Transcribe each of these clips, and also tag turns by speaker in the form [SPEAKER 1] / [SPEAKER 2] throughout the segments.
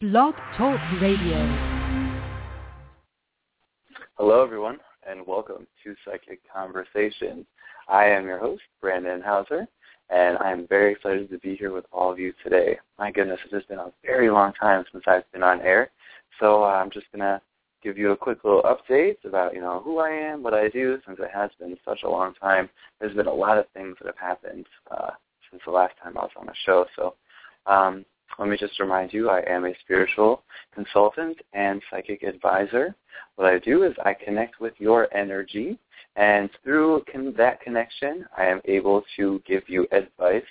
[SPEAKER 1] Blog Talk Radio.
[SPEAKER 2] Hello, everyone, and welcome to Psychic Conversations. I am your host, Brandon Hauser, and I am very excited to be here with all of you today. My goodness, it has been a very long time since I've been on air, so I'm just going to give you a quick little update about, you know, who I am, what I do, since it has been such a long time. There's been a lot of things that have happened uh, since the last time I was on the show, so um, let me just remind you, I am a spiritual consultant and psychic advisor. What I do is I connect with your energy, and through con- that connection, I am able to give you advice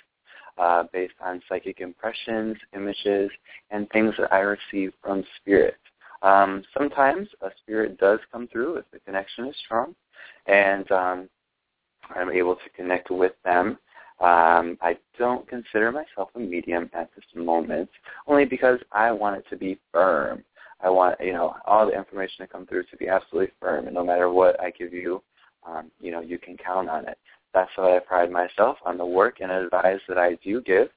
[SPEAKER 2] uh, based on psychic impressions, images, and things that I receive from spirit. Um, sometimes a spirit does come through if the connection is strong, and um, I'm able to connect with them um, I don't consider myself a medium at this moment, only because I want it to be firm. I want you know all the information to come through to be absolutely firm, and no matter what I give you, um, you know you can count on it. That's why I pride myself on the work and advice that I do give.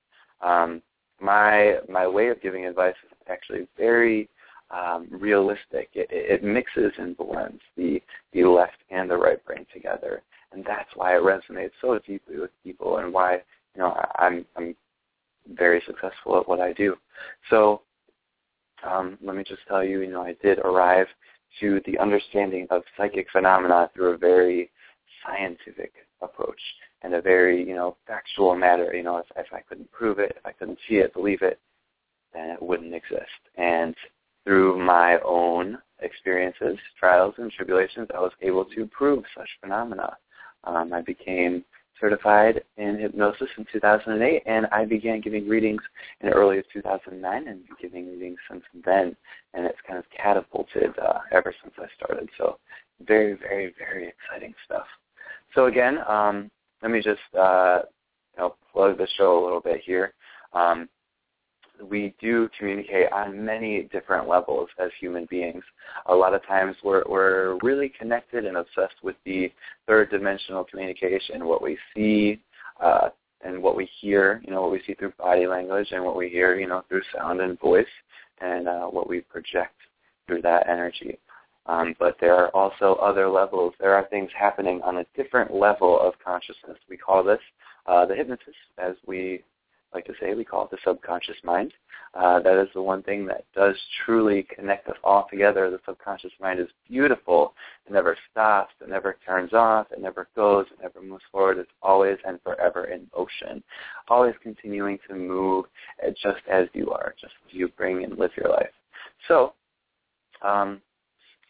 [SPEAKER 2] Um, my my way of giving advice is actually very um, realistic. It, it mixes and blends the the left and the right brain together and that's why it resonates so deeply with people, and why you know I'm I'm very successful at what I do. So um, let me just tell you, you know, I did arrive to the understanding of psychic phenomena through a very scientific approach and a very, you know, factual matter. You know, if, if I couldn't prove it, if I couldn't see it, believe it, then it wouldn't exist. And through my own experiences, trials, and tribulations, I was able to prove such phenomena. Um, I became certified in hypnosis in 2008, and I began giving readings in early 2009 and giving readings since then, and it's kind of catapulted uh, ever since I started. So very, very, very exciting stuff. So again, um, let me just uh, you know, plug the show a little bit here. Um, we do communicate on many different levels as human beings. A lot of times we're, we're really connected and obsessed with the third dimensional communication, what we see uh, and what we hear, you know, what we see through body language and what we hear, you know, through sound and voice and uh, what we project through that energy. Um, but there are also other levels. There are things happening on a different level of consciousness. We call this uh, the hypnosis, as we like to say, we call it the subconscious mind. Uh, that is the one thing that does truly connect us all together. The subconscious mind is beautiful. It never stops. It never turns off. It never goes. It never moves forward. It's always and forever in motion, always continuing to move just as you are, just as you bring and live your life. So, um,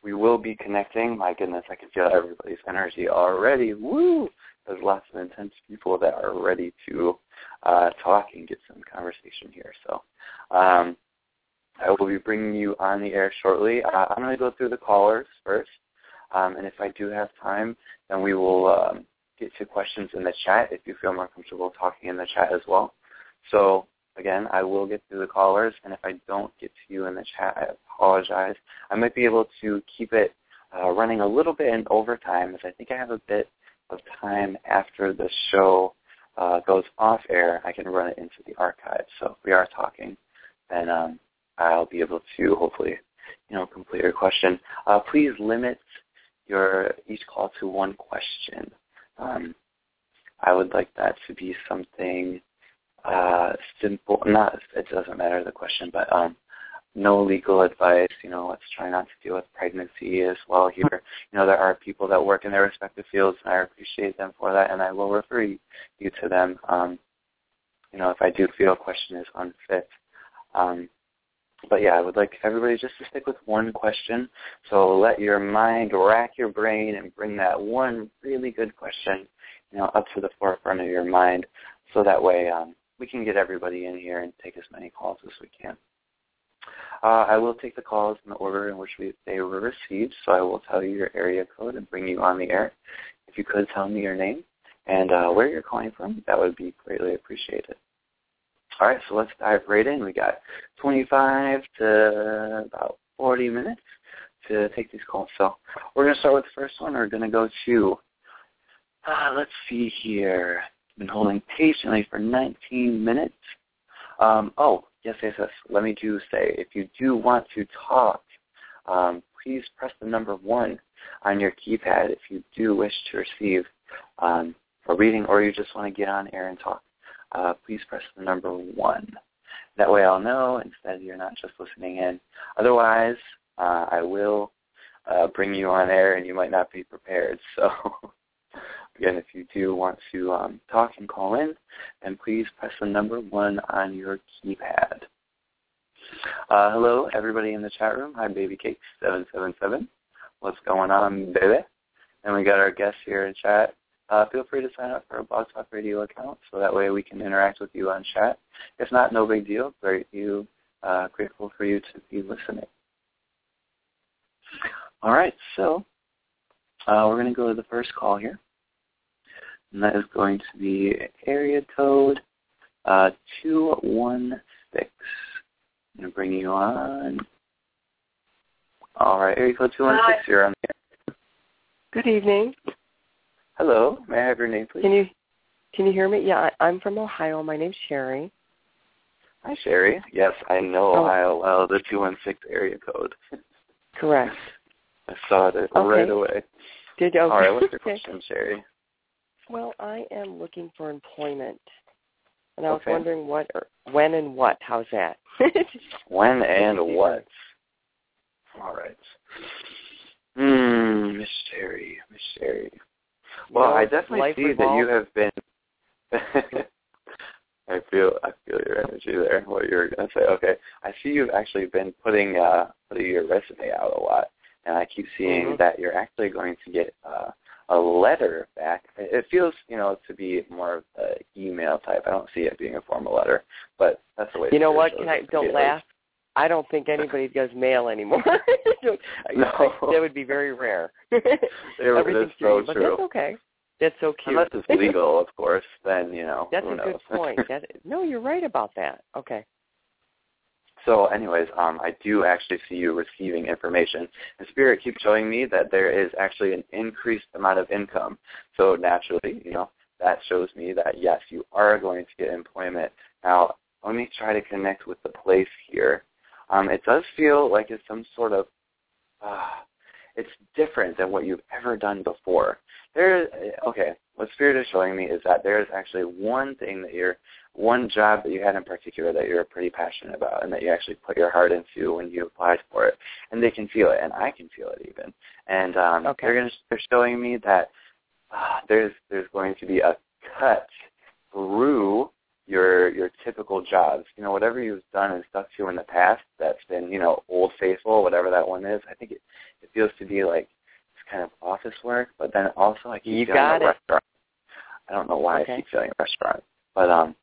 [SPEAKER 2] we will be connecting. My goodness, I can feel everybody's energy already. Woo! There's lots of intense people that are ready to uh, talk and get some conversation here. So um, I will be bringing you on the air shortly. Uh, I'm going to go through the callers first, um, and if I do have time, then we will um, get to questions in the chat if you feel more comfortable talking in the chat as well. So again, I will get through the callers, and if I don't get to you in the chat, I apologize. I might be able to keep it uh, running a little bit in overtime, as I think I have a bit of time after the show uh, goes off air, I can run it into the archive. So if we are talking, then um, I'll be able to hopefully, you know, complete your question. Uh, please limit your each call to one question. Um, I would like that to be something uh, simple. Not it doesn't matter the question, but um, no legal advice. You know, let's try not to deal with pregnancy as well here. You know, there are people that work in their respective fields, and I appreciate them for that, and I will refer you, to them. Um, you know, if I do feel a question is unfit. Um, but yeah, I would like everybody just to stick with one question. So let your mind rack your brain and bring that one really good question, you know, up to the forefront of your mind, so that way um, we can get everybody in here and take as many calls as we can. Uh, I will take the calls in the order in which we, they were received, so I will tell you your area code and bring you on the air. If you could tell me your name and uh, where you're calling from, that would be greatly appreciated. All right, so let's dive right in. We got 25 to about 40 minutes to take these calls. So we're going to start with the first one. We're going to go to, uh, let's see here. Been holding patiently for 19 minutes. Um, oh, yes, yes, yes. Let me do say, if you do want to talk, um, please press the number one on your keypad if you do wish to receive um, a reading or you just want to get on air and talk. Uh, please press the number one. That way I'll know instead you're not just listening in. Otherwise, uh, I will uh, bring you on air and you might not be prepared. So again, if you do want to um, talk and call in, then please press the number one on your keypad. Uh, hello, everybody in the chat room. Hi, Baby Cake 777. What's going on, baby? And we got our guests here in chat. Uh, feel free to sign up for a Blog Talk Radio account so that way we can interact with you on chat. If not, no big deal. Great, you, uh, grateful for you to be listening. All right, so uh, we're going to go to the first call here. And that is going to be area code uh, 216. I'm going to bring you on. All right, area code 216, you're on there.
[SPEAKER 3] Good evening.
[SPEAKER 2] Hello, may I have your name, please?
[SPEAKER 3] Can you can you hear me? Yeah, I, I'm from Ohio. My name's Sherry.
[SPEAKER 2] Hi, Sherry. Yes, I know
[SPEAKER 3] Oh.
[SPEAKER 2] Ohio well, the 216 area code.
[SPEAKER 3] Correct.
[SPEAKER 2] I saw it
[SPEAKER 3] Okay.
[SPEAKER 2] right away.
[SPEAKER 3] Did okay.
[SPEAKER 2] All right, what's your
[SPEAKER 3] Okay.
[SPEAKER 2] question, Sherry?
[SPEAKER 3] Well, I am looking for employment, and I was
[SPEAKER 2] Okay.
[SPEAKER 3] wondering what, or when, and what. How's that?
[SPEAKER 2] When and what? All right. Hmm, Miss Sherry, Miss Sherry. Well, I definitely
[SPEAKER 3] life
[SPEAKER 2] see that you have been. I feel I feel your energy there. What you were gonna say? Okay, I see you've actually been putting uh putting your resume out a lot, and I keep seeing
[SPEAKER 3] Mhm.
[SPEAKER 2] that you're actually going to get uh, a letter back. It it feels you know to be more of an email type. I don't see it being a formal letter, but that's the way.
[SPEAKER 3] You know what? Can I don't laugh? I don't think anybody does mail anymore.
[SPEAKER 2] No.
[SPEAKER 3] that would be very rare. Everything's
[SPEAKER 2] so
[SPEAKER 3] but
[SPEAKER 2] true.
[SPEAKER 3] that's okay. That's so cute.
[SPEAKER 2] Unless it's legal, of course, then you know
[SPEAKER 3] that's a
[SPEAKER 2] knows.
[SPEAKER 3] good point. That, no, you're right about that. Okay.
[SPEAKER 2] So, anyways, um, I do actually see you receiving information. And Spirit keeps showing me that there is actually an increased amount of income. So naturally, you know, that shows me that yes, you are going to get employment. Now, let me try to connect with the place here. Um, it does feel like it's some sort of, uh, it's different than what you've ever done before. There, okay, what Spirit is showing me is that there is actually one thing that you're one job that you had in particular that you're pretty passionate about and that you actually put your heart into when you applied for it and they can feel it and I can feel it even and um
[SPEAKER 3] Okay.
[SPEAKER 2] they're to they're showing me that uh, there's there's going to be a cut through your your typical jobs you know whatever you've done and stuck to in the past that's been you know old faithful whatever that one is I think it it feels to be like it's kind of office work but then also I keep
[SPEAKER 3] You
[SPEAKER 2] feeling
[SPEAKER 3] got
[SPEAKER 2] a
[SPEAKER 3] it.
[SPEAKER 2] restaurant I don't know why
[SPEAKER 3] Okay.
[SPEAKER 2] I keep feeling a restaurant but um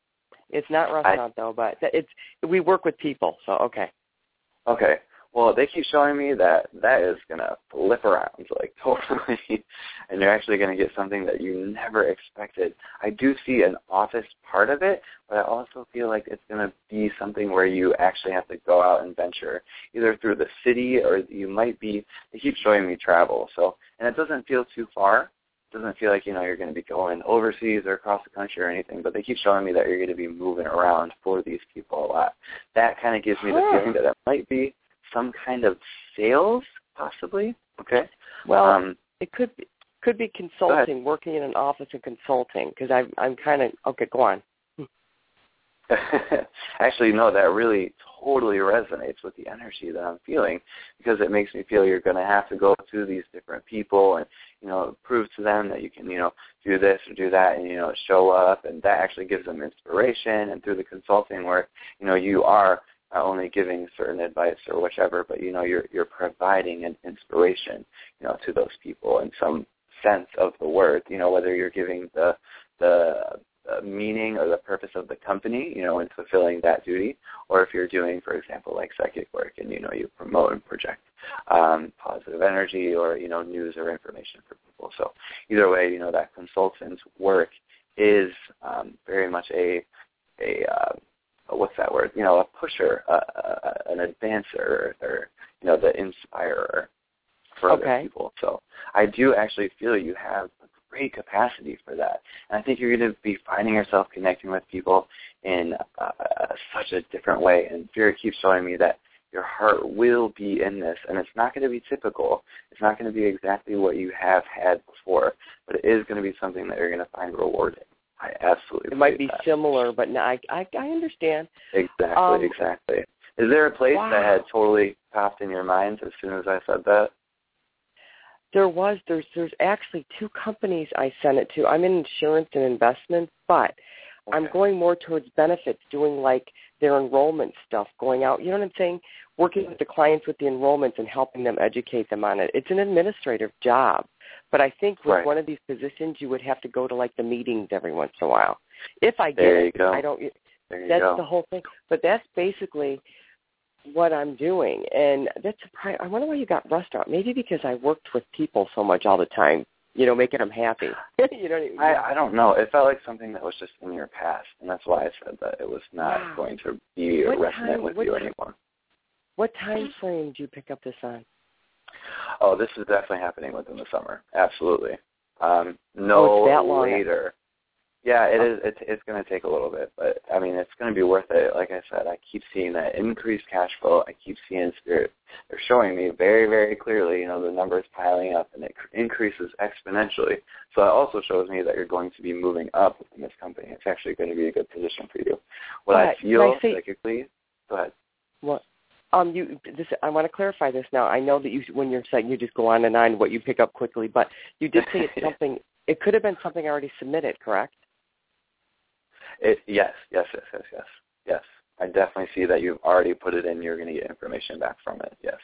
[SPEAKER 3] It's not restaurant though, but it's we work with people, so okay.
[SPEAKER 2] Okay. Well, they keep showing me that that is going to flip around, like totally, and you're actually going to get something that you never expected. I do see an office part of it, but I also feel like it's going to be something where you actually have to go out and venture, either through the city or you might be, they keep showing me travel. So, and it doesn't feel too far. It doesn't feel like, you know, you're going to be going overseas or across the country or anything, but they keep showing me that you're going to be moving around for these people a lot. That kind of gives me the feeling that it might be some kind of sales, possibly. Okay.
[SPEAKER 3] Well,
[SPEAKER 2] um,
[SPEAKER 3] it could be could be consulting, working in an office and consulting. Because I'm I'm kind of okay. Go on.
[SPEAKER 2] actually, no, that really totally resonates with the energy that I'm feeling because it makes me feel you're going to have to go to these different people and you know prove to them that you can you know do this or do that and you know show up. And that actually gives them inspiration. And through the consulting work you know you are not only giving certain advice or whichever but you know you're you're providing an inspiration you know to those people in some sense of the word. You know whether you're giving the the meaning or the purpose of the company, you know, in fulfilling that duty, or if you're doing, for example, like psychic work and, you know, you promote and project um, positive energy or, you know, news or information for people. So either way, you know, that consultant's work is um, very much a, a uh, what's that word? You know, a pusher, uh, uh, an advancer, or, you know, the inspirer for
[SPEAKER 3] Okay.
[SPEAKER 2] other people. So I do actually feel you have a great capacity for that. And I think you're going to be finding yourself connecting with people in uh, such a different way. And Spirit keeps showing me that your heart will be in this, and it's not going to be typical. It's not going to be exactly what you have had before, but it is going to be something that you're going to find rewarding. I absolutely.
[SPEAKER 3] It might be
[SPEAKER 2] that.
[SPEAKER 3] similar, but no, I, I I understand.
[SPEAKER 2] Exactly,
[SPEAKER 3] um,
[SPEAKER 2] exactly. Is there a place
[SPEAKER 3] wow.
[SPEAKER 2] that had totally popped in your mind as soon as I said that?
[SPEAKER 3] There was. There's there's actually two companies I sent it to. I'm in insurance and investments, but
[SPEAKER 2] okay.
[SPEAKER 3] I'm going more towards benefits, doing like their enrollment stuff, going out. You know what I'm saying? Working with the clients with the enrollments and helping them educate them on it. It's an administrative job, but I think with
[SPEAKER 2] right.
[SPEAKER 3] one of these positions, you would have to go to like the meetings every once in a while. If I get
[SPEAKER 2] there you
[SPEAKER 3] it,
[SPEAKER 2] go.
[SPEAKER 3] I don't.
[SPEAKER 2] There you
[SPEAKER 3] that's
[SPEAKER 2] go.
[SPEAKER 3] the whole thing. But that's basically what I'm doing, and that's I wonder why you got restaurant. Maybe because I worked with people so much all the time, you know, making them happy. you know, I, mean?
[SPEAKER 2] I I don't know. It felt like something that was just in your past, and that's why I said that it was not
[SPEAKER 3] wow.
[SPEAKER 2] going to be
[SPEAKER 3] what
[SPEAKER 2] resonant
[SPEAKER 3] time,
[SPEAKER 2] with you
[SPEAKER 3] time,
[SPEAKER 2] anymore.
[SPEAKER 3] What time frame do you pick up this on?
[SPEAKER 2] Oh, this is definitely happening within the summer. Absolutely. Um, no
[SPEAKER 3] oh, that long.
[SPEAKER 2] later. Yeah, it is. It's it's going to take a little bit, but I mean, it's going to be worth it. Like I said, I keep seeing that increased cash flow. I keep seeing spirit. They're showing me very, very clearly. You know, the numbers piling up, and it increases exponentially. So it also shows me that you're going to be moving up in this company. It's actually going to be a good position for you. What
[SPEAKER 3] Right.
[SPEAKER 2] I feel
[SPEAKER 3] I say-
[SPEAKER 2] psychically. Go ahead.
[SPEAKER 3] What? Um, you. This. I want to clarify this now. I know that you, when you're saying you just go on and on what you pick up quickly, but you did say it's something. It could have been something already submitted, correct?
[SPEAKER 2] It, yes, yes, yes, yes, yes, yes. I definitely see that you've already put it in. You're going to get information back from it. Yes.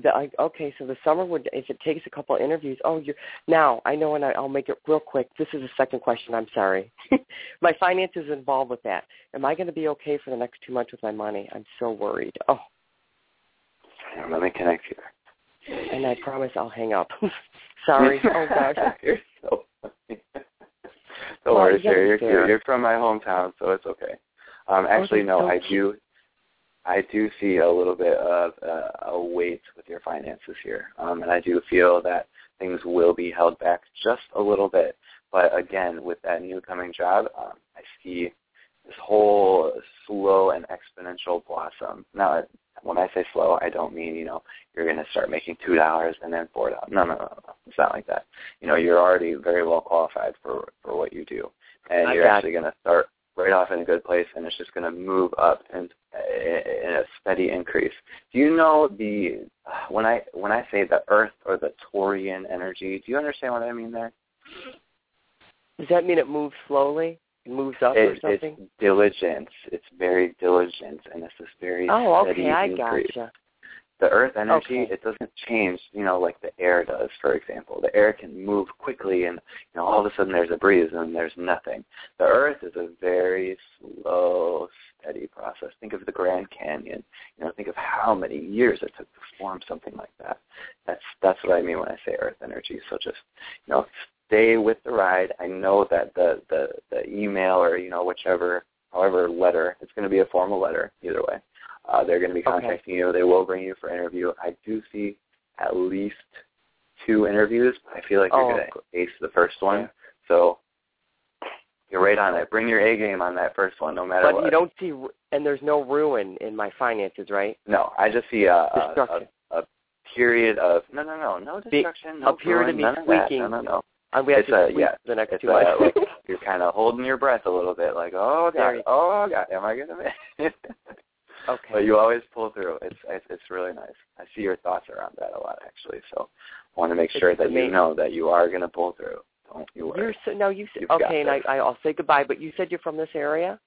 [SPEAKER 3] The, I, okay, so the summer would, if it takes a couple of interviews. Oh, you now I know, and I, I'll make it real quick. This is the second question. I'm sorry. my finances involved with that. Am I going to be okay for the next two months with my money? I'm so worried. Oh,
[SPEAKER 2] Let me connect here.
[SPEAKER 3] and I promise I'll hang up. sorry. oh gosh.
[SPEAKER 2] You're so funny. Don't
[SPEAKER 3] Well,
[SPEAKER 2] worry, Sherry. You're cute. You're from my hometown, so it's okay. Um, actually,
[SPEAKER 3] that's
[SPEAKER 2] no,
[SPEAKER 3] so
[SPEAKER 2] I do. I do see a little bit of uh, a weight with your finances here, um, and I do feel that things will be held back just a little bit. But again, with that new coming job, um, I see this whole slow and exponential blossom. Now, when I say slow, I don't mean you know you're going to start making two dollars and then four dollars. No, no, no, no, it's not like that. You know, you're already very well qualified for for what you do, and
[SPEAKER 3] I
[SPEAKER 2] you're actually going to start right off in a good place, and it's just going to move up and in a steady increase. Do you know the when I when I say the Earth or the Taurian energy? Do you understand what I mean there?
[SPEAKER 3] Does that mean it moves slowly? It moves up or something?
[SPEAKER 2] it's diligence. It's very diligent, and it's this very
[SPEAKER 3] oh,
[SPEAKER 2] steady
[SPEAKER 3] okay. I
[SPEAKER 2] increase.
[SPEAKER 3] gotcha.
[SPEAKER 2] The Earth energy,
[SPEAKER 3] Okay.
[SPEAKER 2] it doesn't change, you know, like the air does, for example. The air can move quickly, and you know, all of a sudden there's a breeze, and there's nothing. The Earth is a very slow, steady process. Think of the Grand Canyon. You know, think of how many years it took to form something like that. That's that's what I mean when I say Earth energy. So just, you know, stay with the ride. I know that the the the email or you know whichever, however letter, it's going to be a formal letter either way. Uh, they're going to be
[SPEAKER 3] Okay.
[SPEAKER 2] contacting you. They will bring you for interview. I do see at least two interviews. I feel like you're
[SPEAKER 3] Oh,
[SPEAKER 2] going to ace the first one.
[SPEAKER 3] yeah.
[SPEAKER 2] So you're right on it. Bring your A game on that first one, no matter
[SPEAKER 3] But
[SPEAKER 2] what.
[SPEAKER 3] But you don't see, and there's no ruin in my finances, right?
[SPEAKER 2] no, I just see a, a, a, a period of no, no, no, no
[SPEAKER 3] Be-
[SPEAKER 2] destruction, no
[SPEAKER 3] a period of
[SPEAKER 2] ruin,
[SPEAKER 3] me
[SPEAKER 2] of that.
[SPEAKER 3] squeaking.
[SPEAKER 2] No, no, no.
[SPEAKER 3] And we have
[SPEAKER 2] It's
[SPEAKER 3] to
[SPEAKER 2] a- yeah,
[SPEAKER 3] the next
[SPEAKER 2] It's
[SPEAKER 3] two
[SPEAKER 2] uh,
[SPEAKER 3] months.
[SPEAKER 2] like you're kind of holding your breath a little bit, like, oh god, oh god, am I gonna make? it?
[SPEAKER 3] okay.
[SPEAKER 2] But you always pull through. It's, it's it's really nice. I see your thoughts around that a lot actually. So I want to make
[SPEAKER 3] It's
[SPEAKER 2] sure that you know that you are gonna pull through. Don't you worry.
[SPEAKER 3] You're so, no, you said okay, and
[SPEAKER 2] this.
[SPEAKER 3] I I'll say goodbye. But you said you're from this area.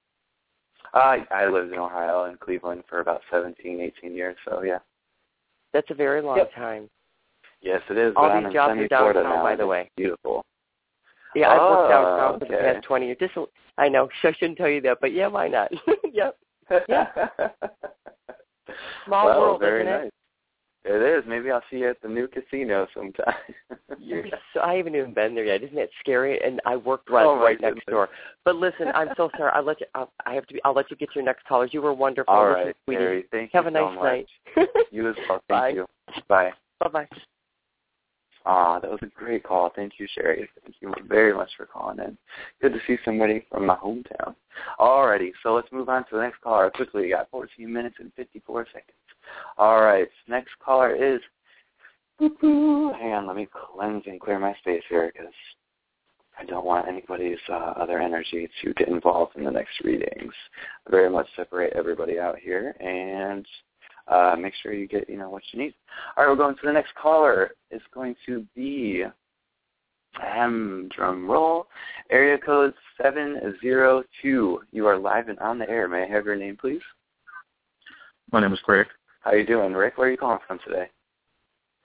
[SPEAKER 2] Uh, I lived in Ohio and Cleveland for about 17, 18 years. So yeah.
[SPEAKER 3] That's a very long
[SPEAKER 2] Yep.
[SPEAKER 3] time.
[SPEAKER 2] Yes, it is.
[SPEAKER 3] All these jobs are downtown,
[SPEAKER 2] now,
[SPEAKER 3] by the
[SPEAKER 2] it's
[SPEAKER 3] way.
[SPEAKER 2] Beautiful.
[SPEAKER 3] Yeah, I've worked
[SPEAKER 2] Oh,
[SPEAKER 3] downtown for the past twenty years. Just I know I shouldn't tell you that, but yeah, why not? yep. Yeah. Small
[SPEAKER 2] well,
[SPEAKER 3] world,
[SPEAKER 2] very
[SPEAKER 3] isn't it?
[SPEAKER 2] It is. Maybe I'll see you at the new casino sometime.
[SPEAKER 3] You're so, I haven't even been there yet. Isn't it scary? And I worked right,
[SPEAKER 2] Oh,
[SPEAKER 3] right next door. But listen, I'm so sorry. I'll let you. I'll, I have to. Be, I'll let you get your next callers. You were wonderful.
[SPEAKER 2] All
[SPEAKER 3] Listen,
[SPEAKER 2] right,
[SPEAKER 3] sweetie,
[SPEAKER 2] Thank
[SPEAKER 3] Have
[SPEAKER 2] you
[SPEAKER 3] a
[SPEAKER 2] so
[SPEAKER 3] nice
[SPEAKER 2] much.
[SPEAKER 3] night.
[SPEAKER 2] You as well. Thank
[SPEAKER 3] Bye.
[SPEAKER 2] you. Bye.
[SPEAKER 3] Bye bye.
[SPEAKER 2] Ah, that was a great call. Thank you, Sherry. Thank you very much for calling in. Good to see somebody from my hometown. Alrighty, so let's move on to the next caller quickly. We got 14 minutes and 54 seconds. All right, next caller is. Hang on, let me cleanse and clear my space here because I don't want anybody's uh, other energy to get involved in the next readings. I very much separate everybody out here and uh, make sure you get you know what you need. All right, we're going to the next caller. It's going to be um, drum roll, area code seven zero two. You are live and on the air. May I have your name, please?
[SPEAKER 4] My name is Craig.
[SPEAKER 2] How you doing, Rick? Where are you calling from today?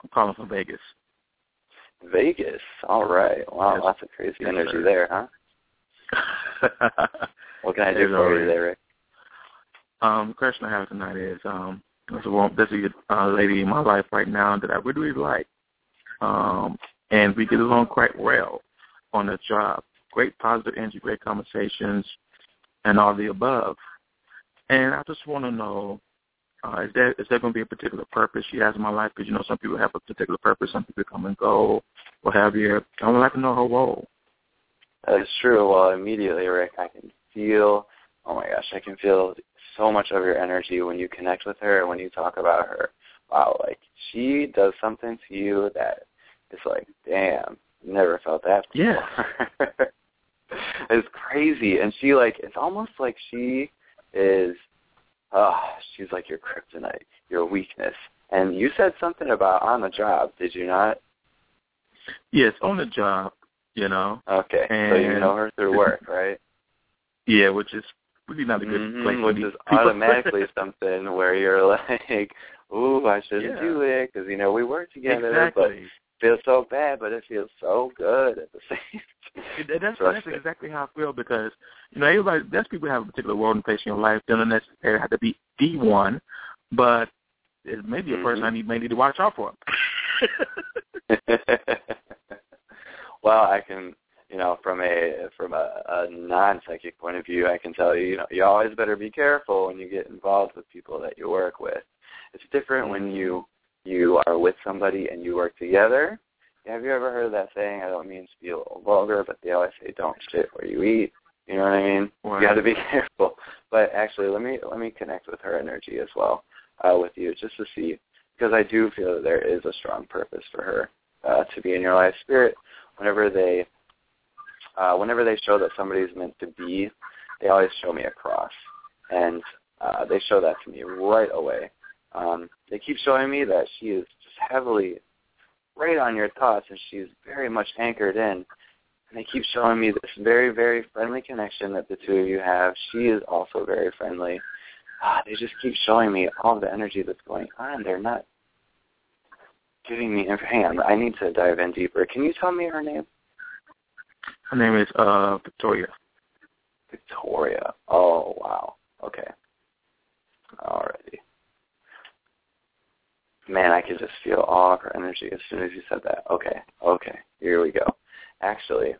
[SPEAKER 4] I'm calling from Vegas.
[SPEAKER 2] Vegas. All right. Wow,
[SPEAKER 4] yes.
[SPEAKER 2] lots of crazy
[SPEAKER 4] yes,
[SPEAKER 2] energy
[SPEAKER 4] sir.
[SPEAKER 2] there, huh? what can I do
[SPEAKER 4] As
[SPEAKER 2] for you today, Rick?
[SPEAKER 4] Um, the question I have tonight is, um, there's a woman, there's a uh, lady in my life right now that I really, like, um, and we get along quite well on the job. Great positive energy, great conversations, and all the above. And I just want to know, uh, is there is there going to be a particular purpose she has in my life? Because you know, some people have a particular purpose, some people come and go, what have you. I would like to know her role.
[SPEAKER 2] That is true. Well, immediately, Rick, I can feel, oh my gosh, I can feel so much of your energy when you connect with her and when you talk about her. Wow, like she does something to you that is like, damn, never felt that before. Yeah. it's crazy. And she like, it's almost like she is, oh, she's like your kryptonite, your weakness. And you said something about on the job, did you not?
[SPEAKER 4] Yes, on the job, you know.
[SPEAKER 2] Okay, And so you know her through work, right?
[SPEAKER 4] Yeah, which is really not a good
[SPEAKER 2] Mhm,
[SPEAKER 4] place. to
[SPEAKER 2] which
[SPEAKER 4] be.
[SPEAKER 2] is automatically something where you're like, "Ooh, I shouldn't
[SPEAKER 4] Yeah.
[SPEAKER 2] do it," because you know we work together, but
[SPEAKER 4] exactly.
[SPEAKER 2] it feels so bad, but it feels so good at the same.
[SPEAKER 4] That- that's that's exactly how I feel because you know everybody. There's people have a particular role and place in your life. They don't necessarily have to be the one, but it may be a person
[SPEAKER 2] Mhm.
[SPEAKER 4] I need may need to watch out for.
[SPEAKER 2] well, I can, you know, from a from a, a non-psychic point of view, I can tell you, you know, you always better be careful when you get involved with people that you work with. It's different when you you are with somebody and you work together. Have you ever heard that saying? I don't mean to be a little vulgar, but they always say, "Don't shit where you eat." You know what I mean? You got to be careful. But actually, let me let me connect with her energy as well uh, with you, just to see, because I do feel that there is a strong purpose for her uh, to be in your life. Spirit, whenever they uh, whenever they show that somebody is meant to be, they always show me a cross, and uh, they show that to me right away. Um, they keep showing me that she is just heavily right on your thoughts, and she's very much anchored in. And they keep showing me this very, very friendly connection that the two of you have. She is also very friendly. Ah, they just keep showing me all the energy that's going on. They're not giving me. Hang on, I need to dive in deeper. Can you tell me her name?
[SPEAKER 4] Her name is uh Victoria.
[SPEAKER 2] Victoria. Oh wow. Okay. Alrighty. Man, I could just feel all of her energy as soon as you said that. Okay. Okay. Here we go. Actually,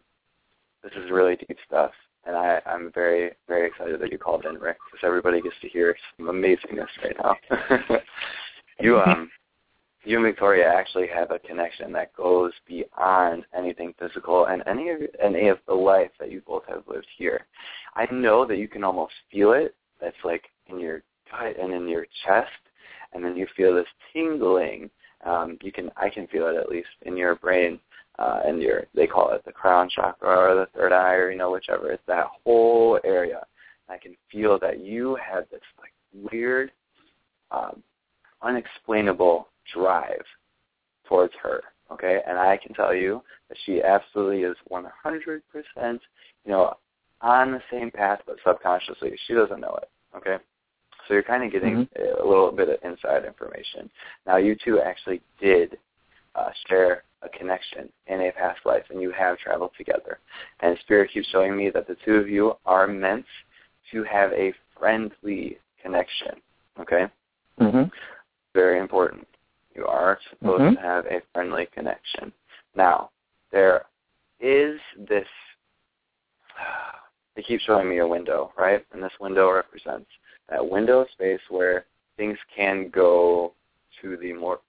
[SPEAKER 2] this is really deep stuff, and I, I'm very, very excited that you called in, Rick, because everybody gets to hear some amazingness right now. you um, you and Victoria actually have a connection that goes beyond anything physical and any of any of the life that you both have lived here. I know that you can almost feel it. That's like in your gut and in your chest, and then you feel this tingling. Um, you can I can feel it at least in your brain, uh, and your they call it the crown chakra or the third eye or you know whichever. It's that whole area. I can feel that you have this like weird, um, unexplainable drive towards her. Okay, and I can tell you that she absolutely is 100%, you know, on the same path, but subconsciously she doesn't know it. Okay, so you're kind of getting a little bit of inside information. Now, you two actually did uh, share a connection in a past life, and you have traveled together. And Spirit keeps showing me that the two of you are meant to have a friendly connection. Okay,
[SPEAKER 4] Mhm.
[SPEAKER 2] very important. You are supposed
[SPEAKER 4] Mhm.
[SPEAKER 2] to have a friendly connection. Now, there is this. They keep showing me a window, right? And this window represents that window space where things can go to the more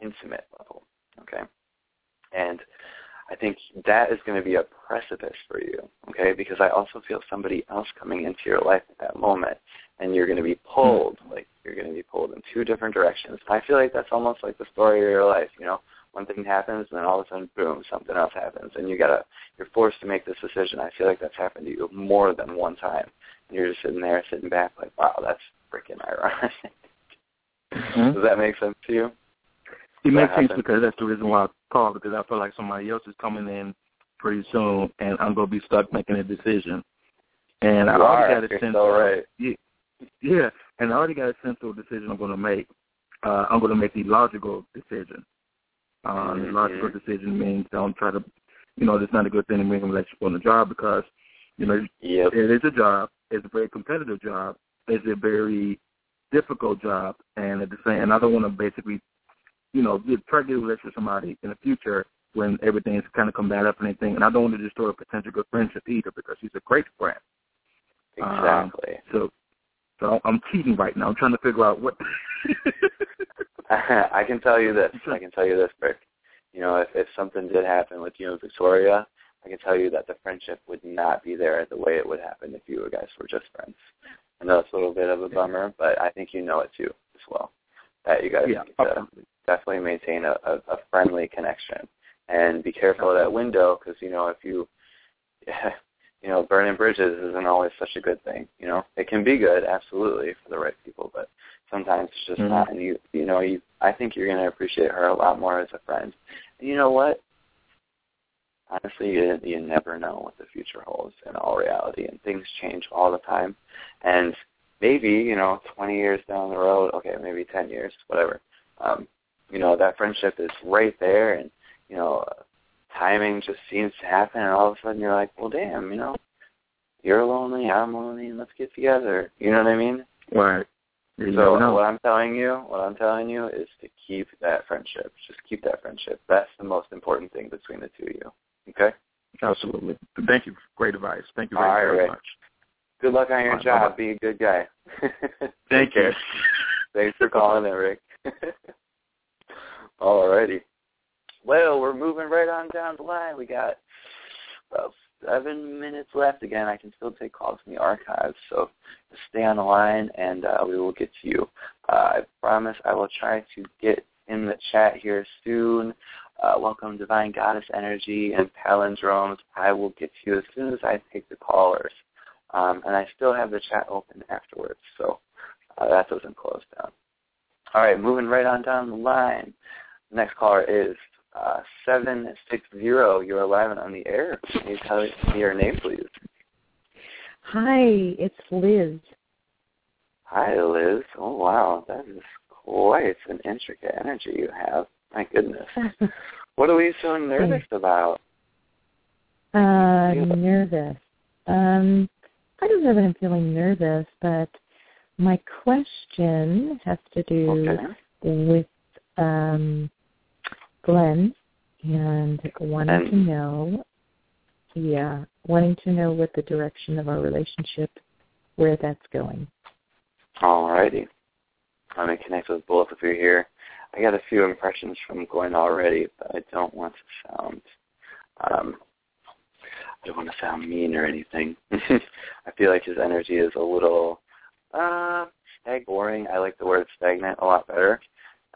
[SPEAKER 2] intimate level. Okay. And I think that is going to be a precipice for you, okay? Because I also feel somebody else coming into your life at that moment, and you're going to be pulled, like you're going to be pulled in two different directions. I feel like that's almost like the story of your life, you know? One thing happens, and then all of a sudden, boom, something else happens, and you gotta, you're forced to make this decision. I feel like that's happened to you more than one time. And you're just sitting there, sitting back, like, wow, that's freaking ironic. Mm-hmm. Does that make sense to you?
[SPEAKER 4] It makes sense because that's the reason why I called because I feel like somebody else is coming in pretty soon, and I'm gonna be stuck making a decision. And
[SPEAKER 2] you
[SPEAKER 4] I
[SPEAKER 2] already
[SPEAKER 4] got a sense.
[SPEAKER 2] So right.
[SPEAKER 4] Yeah, yeah, and I already got a sense of the decision I'm gonna make. Uh, I'm gonna make the logical decision. Um,
[SPEAKER 2] mm-hmm.
[SPEAKER 4] The logical decision means don't try to, you know, it's not a good thing to make let you go on the job because, you know,
[SPEAKER 2] yep.
[SPEAKER 4] it is a job. It's a very competitive job. It's a very difficult job, and at the same, and I don't want to basically, you know, get, try to get a relationship with somebody in the future when everything's kind of come bad up and anything, and I don't want to destroy a potential good friendship either because she's a great friend.
[SPEAKER 2] Exactly.
[SPEAKER 4] Um, so, so I'm cheating right now. I'm trying to figure out what.
[SPEAKER 2] I can tell you this. I can tell you this, Rick. You know, if if something did happen with you and Victoria, I can tell you that the friendship would not be there the way it would happen if you guys were just friends. I know it's a little bit of a bummer, but I think you know it too as well. That you guys
[SPEAKER 4] yeah,
[SPEAKER 2] to definitely maintain a, a, a friendly connection and be careful of that window because you know if you, you know, burning bridges isn't always such a good thing. You know, it can be good absolutely for the right people, but sometimes it's just
[SPEAKER 4] mm-hmm.
[SPEAKER 2] not. And you, you know, you. I think you're going to appreciate her a lot more as a friend. And you know what? honestly, you, you never know what the future holds in all reality, and things change all the time. And maybe, you know, 20 years down the road, okay, maybe 10 years, whatever, um, you know, that friendship is right there, and, you know, timing just seems to happen, and all of a sudden you're like, well, damn, you know, you're lonely, I'm lonely, let's get together. You know what I mean?
[SPEAKER 4] Right.
[SPEAKER 2] You so what I'm telling you, what I'm telling you is to keep that friendship. Just keep that friendship. That's the most important thing between the two of you. Okay?
[SPEAKER 4] Absolutely. Thank you. Great advice. Thank you very, very much.
[SPEAKER 2] Good luck on your job. Bye-bye. Be a good guy.
[SPEAKER 4] Thank you.
[SPEAKER 2] Thanks for calling in, Rick. All righty. Well, we're moving right on down the line. We got about seven minutes left. Again, I can still take calls from the archives, so stay on the line, and uh, we will get to you. Uh, I promise I will try to get in the chat here soon. Uh, welcome Divine Goddess Energy and Palindromes. I will get to you as soon as I take the callers. Um, and I still have the chat open afterwards, so uh, that doesn't close down. All right, moving right on down the line. Next caller is uh, 760. You're live and on the air. Can you tell me your name, please?
[SPEAKER 1] Hi, it's Liz.
[SPEAKER 2] Hi, Liz. Oh, wow. That is quite an intricate energy you have. My goodness. what are we so nervous about?
[SPEAKER 1] Uh, nervous. Um, I don't know that I'm feeling nervous, but my question has to do
[SPEAKER 2] okay.
[SPEAKER 1] with um, Glenn and wanting
[SPEAKER 2] and,
[SPEAKER 1] to know, yeah, wanting to know what the direction of our relationship, where that's going.
[SPEAKER 2] All righty. Let me connect with both of you here. I got a few impressions from Glenn already, but I don't want to sound um, I don't want to sound mean or anything. I feel like his energy is a little uh stag boring. I like the word stagnant a lot better.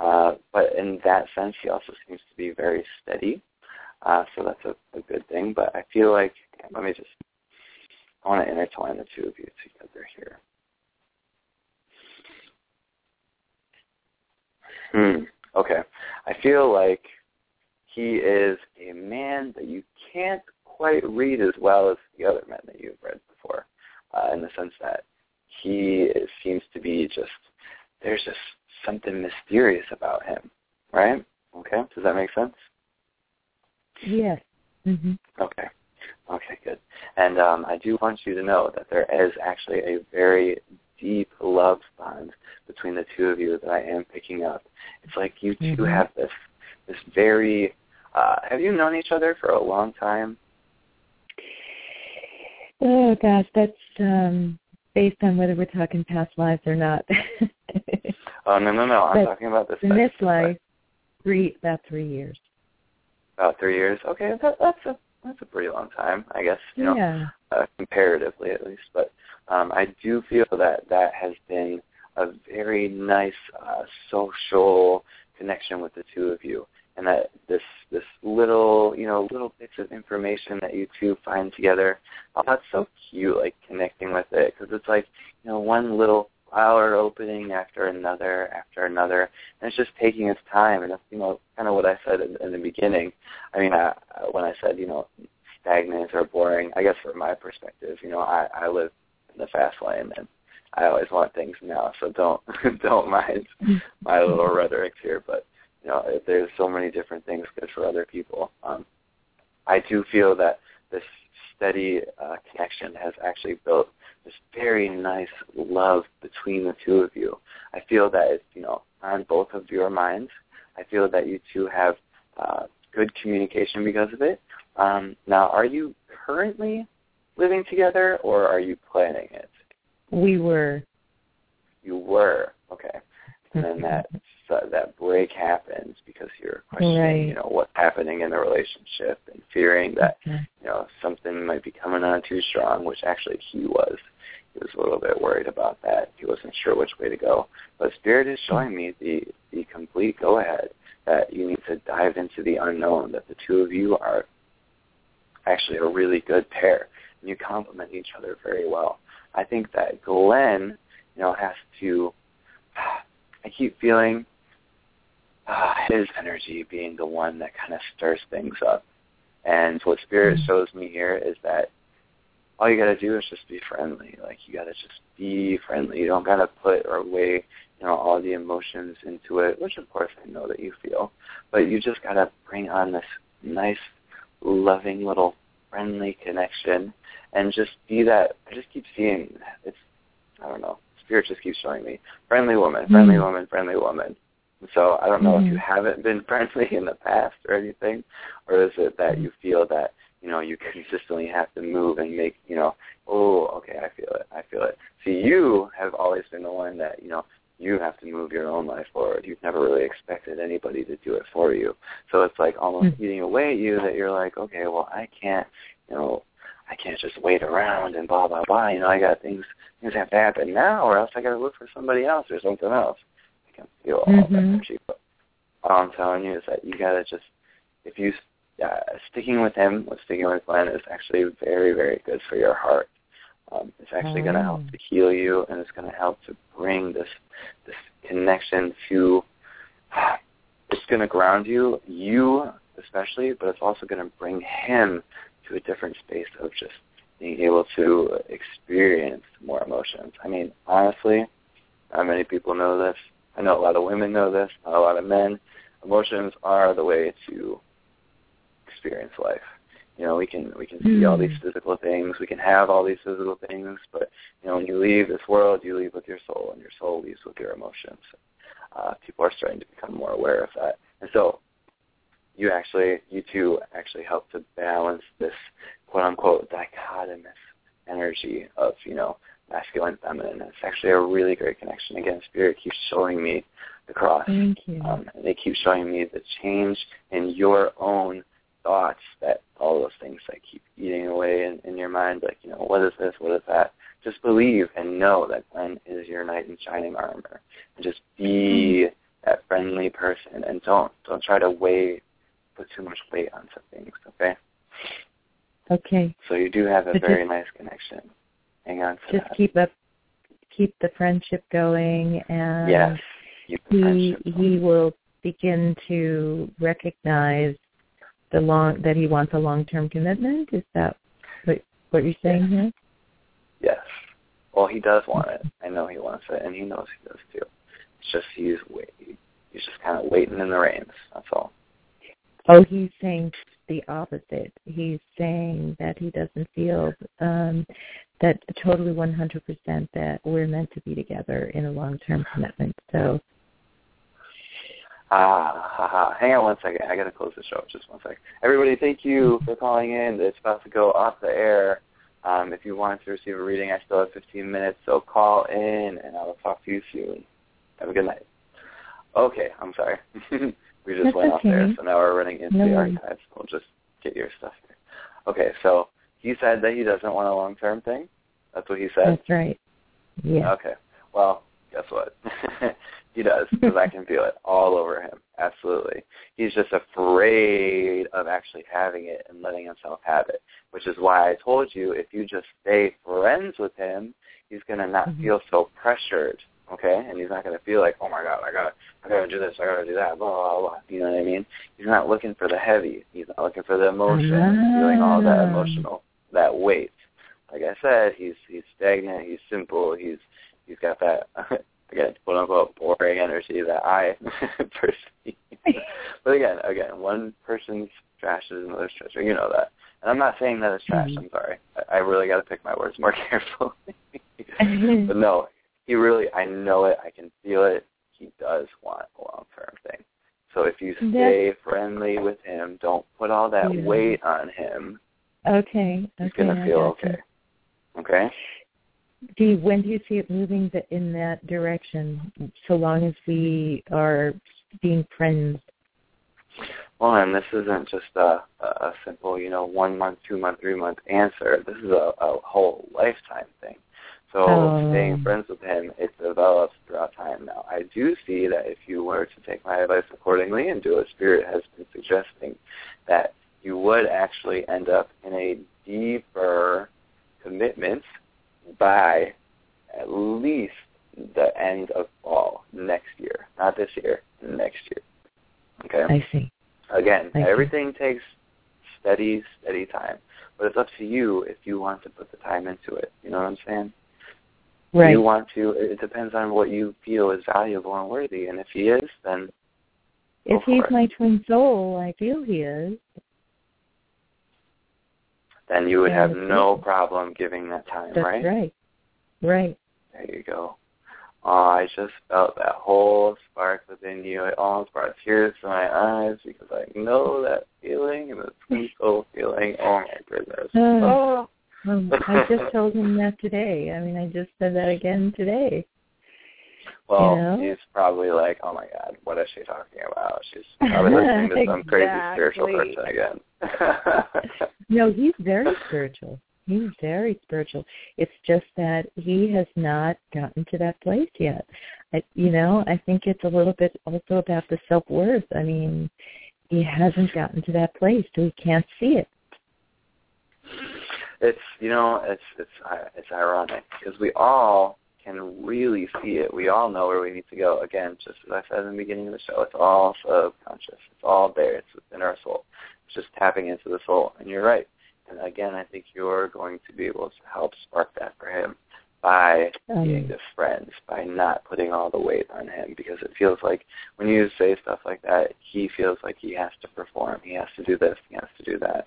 [SPEAKER 2] Uh, but in that sense, he also seems to be very steady. Uh, so that's a, a good thing. But I feel like, let me just, I want to intertwine the two of you together here. Hmm. Okay. I feel like he is a man that you can't quite read as well as the other men that you've read before, uh, in the sense that he seems to be just there's just something mysterious about him, right? Okay. Does that make sense?
[SPEAKER 1] Yes. Mm-hmm.
[SPEAKER 2] Okay. Okay, good. And um, I do want you to know that there is actually a very deep love bond between the two of you that I am picking up. It's like you 2
[SPEAKER 1] mm-hmm.
[SPEAKER 2] have this this very. Uh, have you known each other for a long time?
[SPEAKER 1] Oh gosh, that's um based on whether we're talking past lives or not.
[SPEAKER 2] oh no no no! I'm
[SPEAKER 1] but
[SPEAKER 2] talking about this.
[SPEAKER 1] In this life, three about three years.
[SPEAKER 2] About three years. Okay, that, that's a that's a pretty long time, I guess. You know,
[SPEAKER 1] yeah.
[SPEAKER 2] uh, comparatively at least. But um, I do feel that that has been a very nice uh, social connection with the two of you, and that this this little you know little bits of information that you two find together, oh, that's so cute. Like connecting with it because it's like you know one little flower opening after another after another, and it's just taking its time. And that's you know kind of what I said in, in the beginning. I mean, I, when I said you know stagnant or boring, I guess from my perspective, you know, I I live in the fast lane and I always want things now, so don't don't mind my little rhetoric here. But you know, there's so many different things good for other people. Um, I do feel that this steady uh, connection has actually built this very nice love between the two of you. I feel that it's you know on both of your minds. I feel that you two have uh, good communication because of it. Um, now, are you currently living together, or are you planning it?
[SPEAKER 1] We were.
[SPEAKER 2] You were okay, and then that so that break happens because you're questioning,
[SPEAKER 1] Right.
[SPEAKER 2] you know, what's happening in the relationship and fearing that
[SPEAKER 1] Okay.
[SPEAKER 2] you know something might be coming on too strong, which actually he was. He was a little bit worried about that. He wasn't sure which way to go. But Spirit is mm-hmm. showing me the the complete go ahead that you need to dive into the unknown. That the two of you are actually a really good pair, and you complement each other very well. I think that Glenn, you know, has to. I keep feeling uh, his energy being the one that kind of stirs things up. And what Spirit shows me here is that all you got to do is just be friendly. Like you got to just be friendly. You don't got to put or weigh, you know, all the emotions into it, which of course I know that you feel. But you just got to bring on this nice, loving little friendly connection and just be that. I just keep seeing it's. I don't know. Spirit just keeps showing me friendly woman, friendly
[SPEAKER 1] Mm.
[SPEAKER 2] woman, friendly woman. So I don't know if
[SPEAKER 1] Mhm.
[SPEAKER 2] you haven't been friendly in the past or anything, or is it that you feel that you know you consistently have to move and make you know oh okay I feel it I feel it. See you have always been the one that you know you have to move your own life forward. You've never really expected anybody to do it for you. So it's like almost
[SPEAKER 1] Mhm.
[SPEAKER 2] eating away at you that you're like okay well I can't you know I can't just wait around and blah blah blah. You know I got things things have to happen now or else I got to look for somebody else or something else. Can feel all that
[SPEAKER 1] Mhm.
[SPEAKER 2] energy. But all I'm telling you is that you gotta just if you uh, sticking with him, with sticking with Glenn is actually very very good for your heart. Um, it's actually going to help
[SPEAKER 1] Oh.
[SPEAKER 2] to heal you, and it's going to help to bring this this connection to. It's going to ground you, you especially, but it's also going to bring him to a different space of just being able to experience more emotions. I mean, honestly, not many people know this. I know a lot of women know this, not a lot of men. Emotions are the way to experience life. You know, we can we can see all these
[SPEAKER 1] Mm.
[SPEAKER 2] physical things, we can have all these physical things, but you know, when you leave this world, you leave with your soul, and your soul leaves with your emotions. Uh, people are starting to become more aware of that, and so you actually, you two actually help to balance this quote unquote dichotomous energy of you know masculine feminine. It's actually a really great connection. Again, spirit keeps showing me the cross.
[SPEAKER 1] Thank you.
[SPEAKER 2] Um, and they keep showing me the change in your own thoughts that all those things that keep eating away in, in your mind, like, you know, what is this, what is that? Just believe and know that Glenn is your knight in shining armor. And just be that friendly person and don't don't try to weigh put too much weight on some things, okay?
[SPEAKER 1] okay.
[SPEAKER 2] So you do have a very nice connection. Hang on
[SPEAKER 1] Just
[SPEAKER 2] that.
[SPEAKER 1] keep up keep the friendship going and
[SPEAKER 2] yes.
[SPEAKER 1] He he will begin to recognize the long that he wants a long term commitment. Is that what what you're saying here?
[SPEAKER 2] Yes. Well, he does want it. I know he wants it, and he knows he does too. It's just he's wait, he's just kind of waiting in the reins. That's all.
[SPEAKER 1] Oh, he's saying the opposite. He's saying that he doesn't feel um that totally 100% that we're meant to be together in a long-term commitment. So,
[SPEAKER 2] Ah, ha, ha. hang on one second. I gotta close the show. Just one second. Everybody, thank you for calling in. It's about to go off the air. Um, if you want to receive a reading, I still have 15 minutes, so call in, and I will talk to you soon. Have a good night. Okay, I'm sorry. we just
[SPEAKER 1] That's
[SPEAKER 2] went off
[SPEAKER 1] okay.
[SPEAKER 2] there, so now we're running into
[SPEAKER 1] No
[SPEAKER 2] the
[SPEAKER 1] worries.
[SPEAKER 2] archives. We'll just get your stuff here. Okay, so he said that he doesn't want a long-term thing. That's what he said.
[SPEAKER 1] That's right. Yeah.
[SPEAKER 2] Okay. Well, guess what? he does because I can feel it all over him. Absolutely. He's just afraid of actually having it and letting himself have it, which is why I told you if you just stay friends with him, he's going to not
[SPEAKER 1] Mhm.
[SPEAKER 2] feel so pressured, okay? And he's not going to feel like, oh my God, I got, to I got to do this, I got to do that, blah blah blah. You know what I mean? He's not looking for the heavy. He's not looking for the emotion, feeling all that
[SPEAKER 1] Ah.
[SPEAKER 2] emotional, that weight. Like I said, he's he's stagnant. He's simple. He's he's got that again, quote unquote, boring energy that I perceive. but again, again, one person's trash is another's treasure. You know that. And I'm not saying that it's trash.
[SPEAKER 1] Mhm.
[SPEAKER 2] I'm sorry. I, I really got to pick my words more carefully. but no, he really. I know it. I can feel it. He does want a long-term thing. So if you stay friendly with him, don't put all that
[SPEAKER 1] Yeah.
[SPEAKER 2] weight on him.
[SPEAKER 1] Okay.
[SPEAKER 2] He's
[SPEAKER 1] okay,
[SPEAKER 2] gonna feel
[SPEAKER 1] got you.
[SPEAKER 2] okay. Okay.
[SPEAKER 1] Do you, when do you see it moving th- in that direction? So long as we are being friends.
[SPEAKER 2] Well, and this isn't just a, a simple, you know, one month, two month, three month answer. This is a, a whole lifetime thing. So
[SPEAKER 1] Oh.
[SPEAKER 2] staying friends with him, it develops throughout time. Now, I do see that if you were to take my advice accordingly and do what Spirit has been suggesting, that you would actually end up in a deeper commitment by at least the end of fall next year. Not this year, next year. Okay?
[SPEAKER 1] I see.
[SPEAKER 2] Again,
[SPEAKER 1] I see.
[SPEAKER 2] everything takes steady, steady time. But it's up to you if you want to put the time into it. You know what I'm saying?
[SPEAKER 1] Right.
[SPEAKER 2] You want to. It depends on what you feel is valuable and worthy. And if he is, then
[SPEAKER 1] if he's my twin soul, I feel he is.
[SPEAKER 2] then you would have
[SPEAKER 1] Yeah,
[SPEAKER 2] no problem giving that time,
[SPEAKER 1] That's
[SPEAKER 2] right?
[SPEAKER 1] right. Right.
[SPEAKER 2] There you go. Oh, I just felt that whole spark within you. It almost brought tears to my eyes because I know that feeling and the twin soul feeling. Oh my goodness.
[SPEAKER 1] Oh.
[SPEAKER 2] Oh.
[SPEAKER 1] Um, I just told him that today. I mean, I just said that again today.
[SPEAKER 2] Well,
[SPEAKER 1] You know?
[SPEAKER 2] he's probably like, "Oh my God, what is she talking about?" She's probably listening to some crazy spiritual person again.
[SPEAKER 1] No, he's very spiritual. He's very spiritual. It's just that he has not gotten to that place yet. I, you know, I think it's a little bit also about the self worth. I mean, he hasn't gotten to that place, so he can't see it.
[SPEAKER 2] It's you know, it's it's it's ironic because we all can really see it. We all know where we need to go. Again, just as I said in the beginning of the show, it's all subconscious. It's all there. It's within our soul. It's just tapping into the soul. And you're right. And again, I think you're going to be able to help spark that for him by
[SPEAKER 1] Um,
[SPEAKER 2] being the friends, by not putting all the weight on him because it feels like when you say stuff like that, he feels like he has to perform. He has to do this, he has to do that.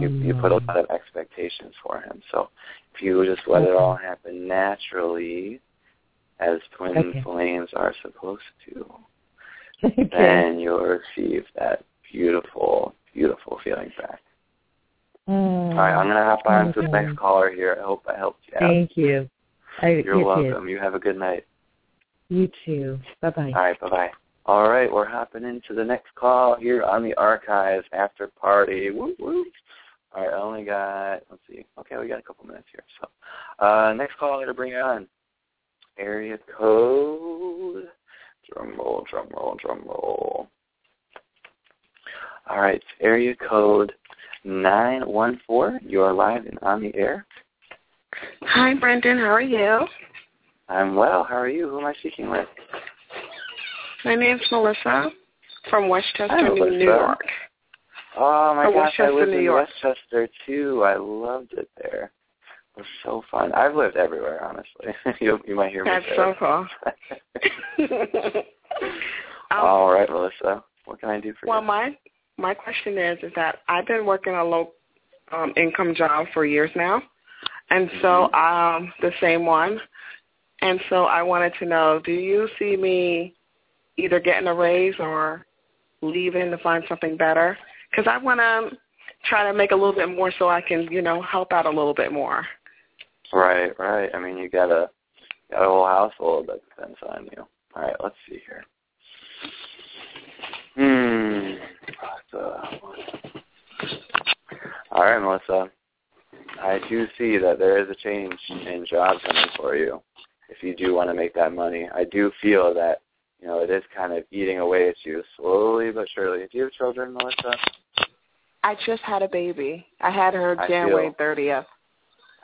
[SPEAKER 2] You you put a lot of expectations for him. So if you just let it all happen naturally as twin
[SPEAKER 1] Okay.
[SPEAKER 2] flames are supposed to,
[SPEAKER 1] okay.
[SPEAKER 2] then you'll receive that beautiful, beautiful feeling back.
[SPEAKER 1] Oh,
[SPEAKER 2] All right, I'm gonna hop on to
[SPEAKER 1] the
[SPEAKER 2] next caller here. I hope I helped you out.
[SPEAKER 1] Thank you. I,
[SPEAKER 2] You're
[SPEAKER 1] you
[SPEAKER 2] welcome. You have a good night.
[SPEAKER 1] You too. Bye bye.
[SPEAKER 2] All right, bye bye. All right, we're hopping into the next call here on the archives after party. Woo woo. All right, I only got let's see. Okay, we got a couple minutes here. So, uh, next call I'm gonna bring on area code. Drum roll, drum roll, drum roll. All right, area code nine one four. You are live and on the air.
[SPEAKER 5] Hi, Brendan. How are you?
[SPEAKER 2] I'm well. How are you? Who am I speaking with?
[SPEAKER 5] My name's Melissa from Westchester,
[SPEAKER 2] Hi,
[SPEAKER 5] New,
[SPEAKER 2] Melissa.
[SPEAKER 5] New York.
[SPEAKER 2] Oh my
[SPEAKER 5] Or
[SPEAKER 2] gosh, I
[SPEAKER 5] Westchester,
[SPEAKER 2] lived
[SPEAKER 5] New
[SPEAKER 2] in
[SPEAKER 5] York.
[SPEAKER 2] Westchester too. I loved it there. It was so fun. I've lived everywhere, honestly. you you might hear me
[SPEAKER 5] That's so cool. Um,
[SPEAKER 2] All right, Melissa. What can I do for
[SPEAKER 5] well,
[SPEAKER 2] you?
[SPEAKER 5] Well, my my question is is that I've been working a low um, income job for years now, and so
[SPEAKER 2] mm-hmm.
[SPEAKER 5] um the same one. And so I wanted to know, do you see me either getting a raise or leaving to find something better? Cuz I want to try to make a little bit more so I can, you know, help out a little bit more.
[SPEAKER 2] Right, right. I mean, you got a got a whole household that depends on you. All right, let's see here. Hmm. All right, Melissa. I do see that there is a change in job coming for you if you do want to make that money. I do feel that, you know, it is kind of eating away at you slowly but surely. Do you have children, Melissa?
[SPEAKER 5] I just had a baby. I had her
[SPEAKER 2] I
[SPEAKER 5] January
[SPEAKER 2] feel-
[SPEAKER 5] 30th.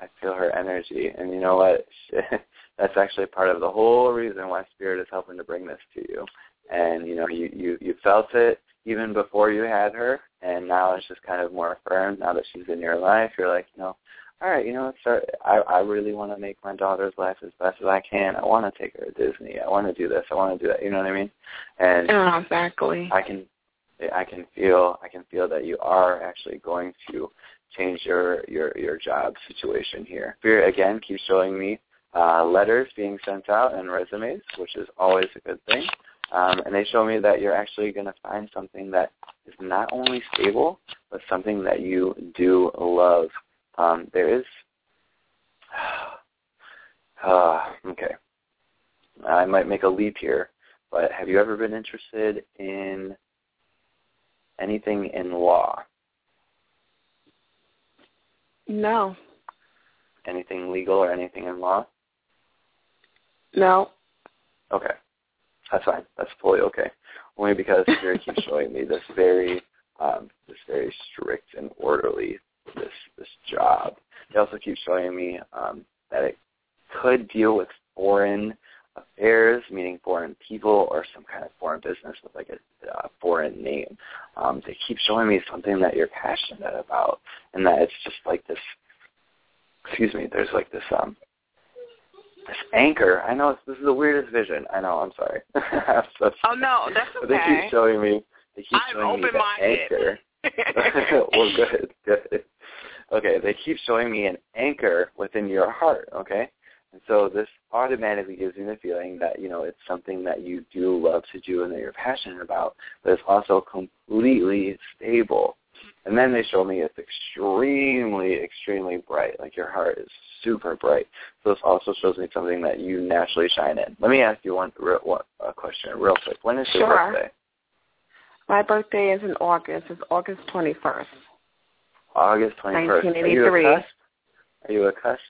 [SPEAKER 2] I feel her energy. And you know what? That's actually part of the whole reason why Spirit is helping to bring this to you. And, you know, you, you, you felt it even before you had her, and now it's just kind of more affirmed now that she's in your life. You're like, you know, all right, you know, start, I, I really want to make my daughter's life as best as I can. I want to take her to Disney. I want to do this. I want to do that. You know what I mean? And
[SPEAKER 5] Oh, exactly.
[SPEAKER 2] I can I can feel I can feel that you are actually going to change your your your job situation here. Spirit again keeps showing me uh, letters being sent out and resumes, which is always a good thing. Um, and they show me that you're actually going to find something that is not only stable, but something that you do love. Um, there is, uh, okay, I might make a leap here, but have you ever been interested in anything in law?
[SPEAKER 5] No.
[SPEAKER 2] Anything legal or anything in law?
[SPEAKER 5] No.
[SPEAKER 2] Okay. That's fine. That's fully okay. Only because Spirit keeps showing me this very um this very strict and orderly this this job. It also keeps showing me um that it could deal with foreign affairs, meaning foreign people or some kind of foreign business with like a, a foreign name. Um, they keep showing me something that you're passionate about, and that it's just like this. Excuse me. There's like this um anchor. I know it's, this is the weirdest vision. I know. I'm sorry.
[SPEAKER 5] Oh no, that's
[SPEAKER 2] but they keep showing me. They keep
[SPEAKER 5] I'm
[SPEAKER 2] showing me the anchor. well, good, good. Okay, they keep showing me an anchor within your heart. Okay, and so this automatically gives me the feeling that you know it's something that you do love to do and that you're passionate about, but it's also completely stable. And then they show me it's extremely, extremely bright. Like your heart is super bright. So this also shows me something that you naturally shine in. Let me ask you one, real, one a question real quick. When is your
[SPEAKER 5] Sure.
[SPEAKER 2] birthday?
[SPEAKER 5] My birthday is in August. It's August 21st.
[SPEAKER 2] August 21st. Are you a
[SPEAKER 5] 1983.
[SPEAKER 2] cusp? Are you a cusp?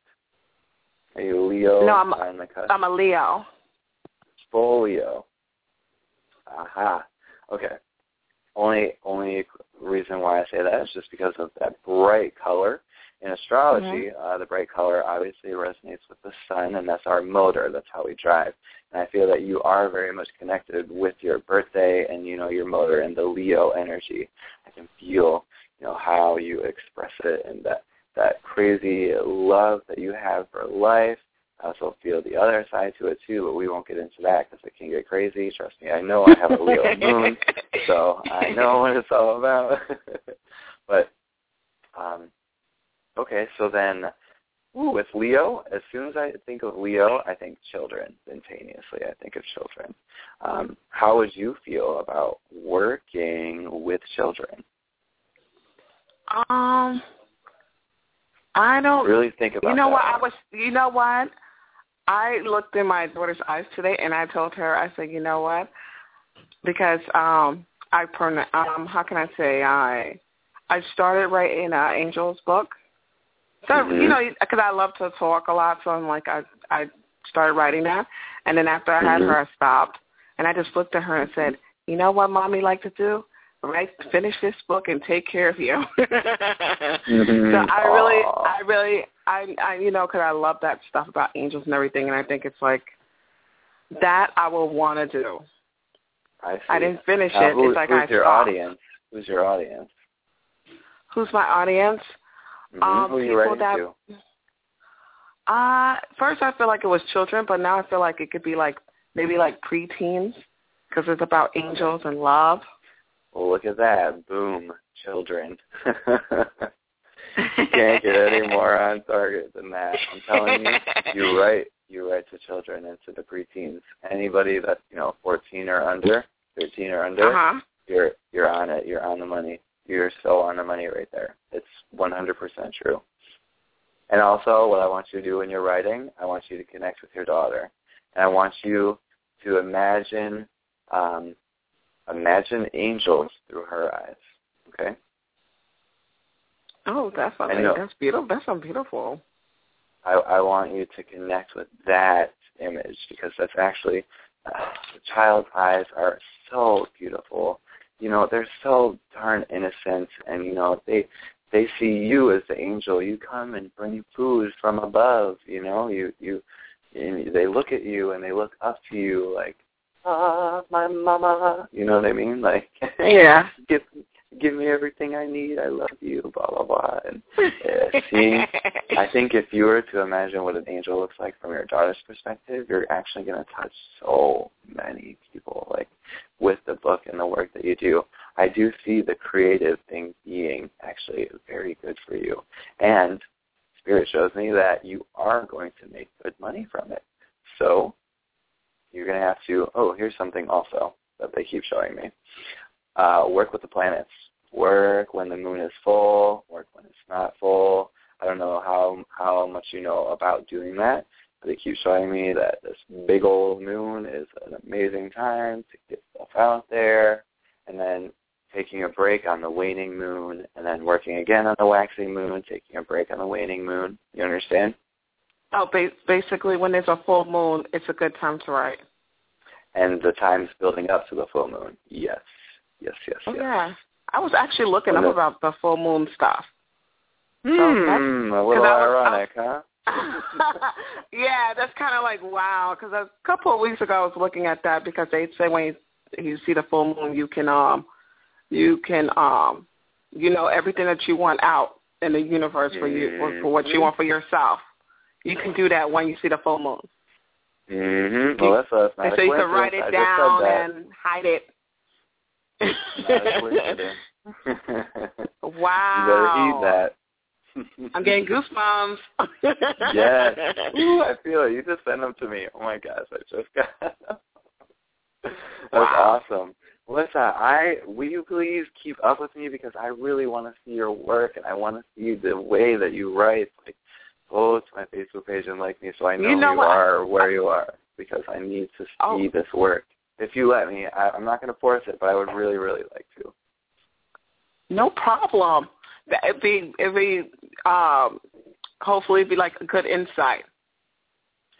[SPEAKER 2] Are you a Leo?
[SPEAKER 5] No, I'm-
[SPEAKER 2] on the cusp?
[SPEAKER 5] I'm a Leo.
[SPEAKER 2] Full Leo. Aha. Okay. Only only reason why I say that is just because of that bright color. In astrology, uh, the bright color obviously resonates with the sun, and that's our motor. That's how we drive. And I feel that you are very much connected with your birthday and you know your motor and the Leo energy. I can feel you know how you express it and that that crazy love that you have for life. I also feel the other side to it too, but we won't get into that because it can get crazy. Trust me, I know I have a Leo moon, so I know what it's all about. but um, okay, so then ooh, with Leo, as soon as I think of Leo, I think children. Instantaneously, I think of children. Um, how would you feel about working with children?
[SPEAKER 5] Um, I don't.
[SPEAKER 2] Really think about
[SPEAKER 5] You know
[SPEAKER 2] that
[SPEAKER 5] what? I was. You know what? I looked in my daughter's eyes today, and I told her, I said, you know what? Because um, I pron- um, how can I say I I started writing uh, Angel's book. So
[SPEAKER 2] Mhm.
[SPEAKER 5] you know, because I love to talk a lot, so I'm like I I started writing that, and then after I had
[SPEAKER 2] Mhm.
[SPEAKER 5] her, I stopped, and I just looked at her and said, you know what, mommy like to do? Write, finish this book and take care of you.
[SPEAKER 2] Mhm.
[SPEAKER 5] So I really,
[SPEAKER 2] Aw.
[SPEAKER 5] I really, I, I, you know, because I love that stuff about angels and everything, and I think it's like that I will want to do.
[SPEAKER 2] I, see.
[SPEAKER 5] I didn't finish
[SPEAKER 2] Now,
[SPEAKER 5] it.
[SPEAKER 2] who-
[SPEAKER 5] it's like
[SPEAKER 2] who's
[SPEAKER 5] I
[SPEAKER 2] your
[SPEAKER 5] stopped.
[SPEAKER 2] audience? Who's your audience?
[SPEAKER 5] Who's my audience?
[SPEAKER 2] Mhm.
[SPEAKER 5] Um,
[SPEAKER 2] Who are you
[SPEAKER 5] people
[SPEAKER 2] writing
[SPEAKER 5] that-
[SPEAKER 2] to?
[SPEAKER 5] Uh, first I feel like it was children, but now I feel like it could be like maybe like preteens because it's about angels and love.
[SPEAKER 2] Well, look at that. Boom. Children. you can't get any more on target than that. I'm telling you, you write you write to children and to the preteens. Anybody that's, you know, fourteen or under, thirteen or under,
[SPEAKER 5] Uh huh.
[SPEAKER 2] you're you're on it. You're on the money. You're so on the money right there. It's 100% true. And also, what I want you to do when you're writing, I want you to connect with your daughter, and I want you to imagine, um, imagine angels through her eyes. Okay.
[SPEAKER 5] Oh, that's definitely. That's beautiful. That's so beautiful.
[SPEAKER 2] I, I want you to connect with that image because that's actually uh, the child's eyes are so beautiful. You know, they're so darn innocent, and you know they they see you as the angel. You come and bring food from above. You know, you you and they look at you and they look up to you like, ah, my mama. You know what I mean? Like,
[SPEAKER 5] yeah,
[SPEAKER 2] give give me everything I need. I love you. Blah blah blah. And uh, seeing, I think if you were to imagine what an angel looks like from your daughter's perspective, you're actually going to touch so many people. Like with the book and the work that you do, I do see the creative thing being actually very good for you. And Spirit shows me that you are going to make good money from it. So you're going to have to. Oh, here's something also that they keep showing me uh, work with the planets. Work when the moon is full, work when it's not full. I don't know how how much you know about doing that, but they keep showing me that this big old moon is an amazing time to get stuff out there, and then taking a break on the waning moon, and then working again on the waxing moon, taking a break on the waning moon. You understand?
[SPEAKER 5] Oh, ba- basically, when there's a full moon, it's a good time to write.
[SPEAKER 2] And the time's building up to the full moon. Yes yes, yes,
[SPEAKER 5] oh,
[SPEAKER 2] yes.
[SPEAKER 5] Yeah. I was actually looking up about the full moon stuff.
[SPEAKER 2] Hmm, so a little ironic, was, huh?
[SPEAKER 5] yeah, that's kind of like wow. Because a couple of weeks ago, I was looking at that because they say when you, you see the full moon, you can um, you can um, you know everything that you want out in the universe for you for, for what you want for yourself. You can do that when you see the full moon.
[SPEAKER 2] Mm-hmm. Well, that's, that's not
[SPEAKER 5] and
[SPEAKER 2] a
[SPEAKER 5] so you can write it down and hide it wow.
[SPEAKER 2] You better heed that.
[SPEAKER 5] I'm getting goosebumps.
[SPEAKER 2] yes. Ooh, I feel it. You just sent them to me. Oh my gosh, I just got That's wow. awesome. Listen, I will you please keep up with me because I really want to see your work and I want to see the way that you write. Like, go to my Facebook page and like me so I know,
[SPEAKER 5] you know
[SPEAKER 2] who you
[SPEAKER 5] what?
[SPEAKER 2] are or where you are because I need to oh. see
[SPEAKER 5] oh.
[SPEAKER 2] this work if you let me. I, I'm not going to force it, but I would really, really like to.
[SPEAKER 5] No problem. It'd be, it'd be, um, hopefully, it'd be like a good insight.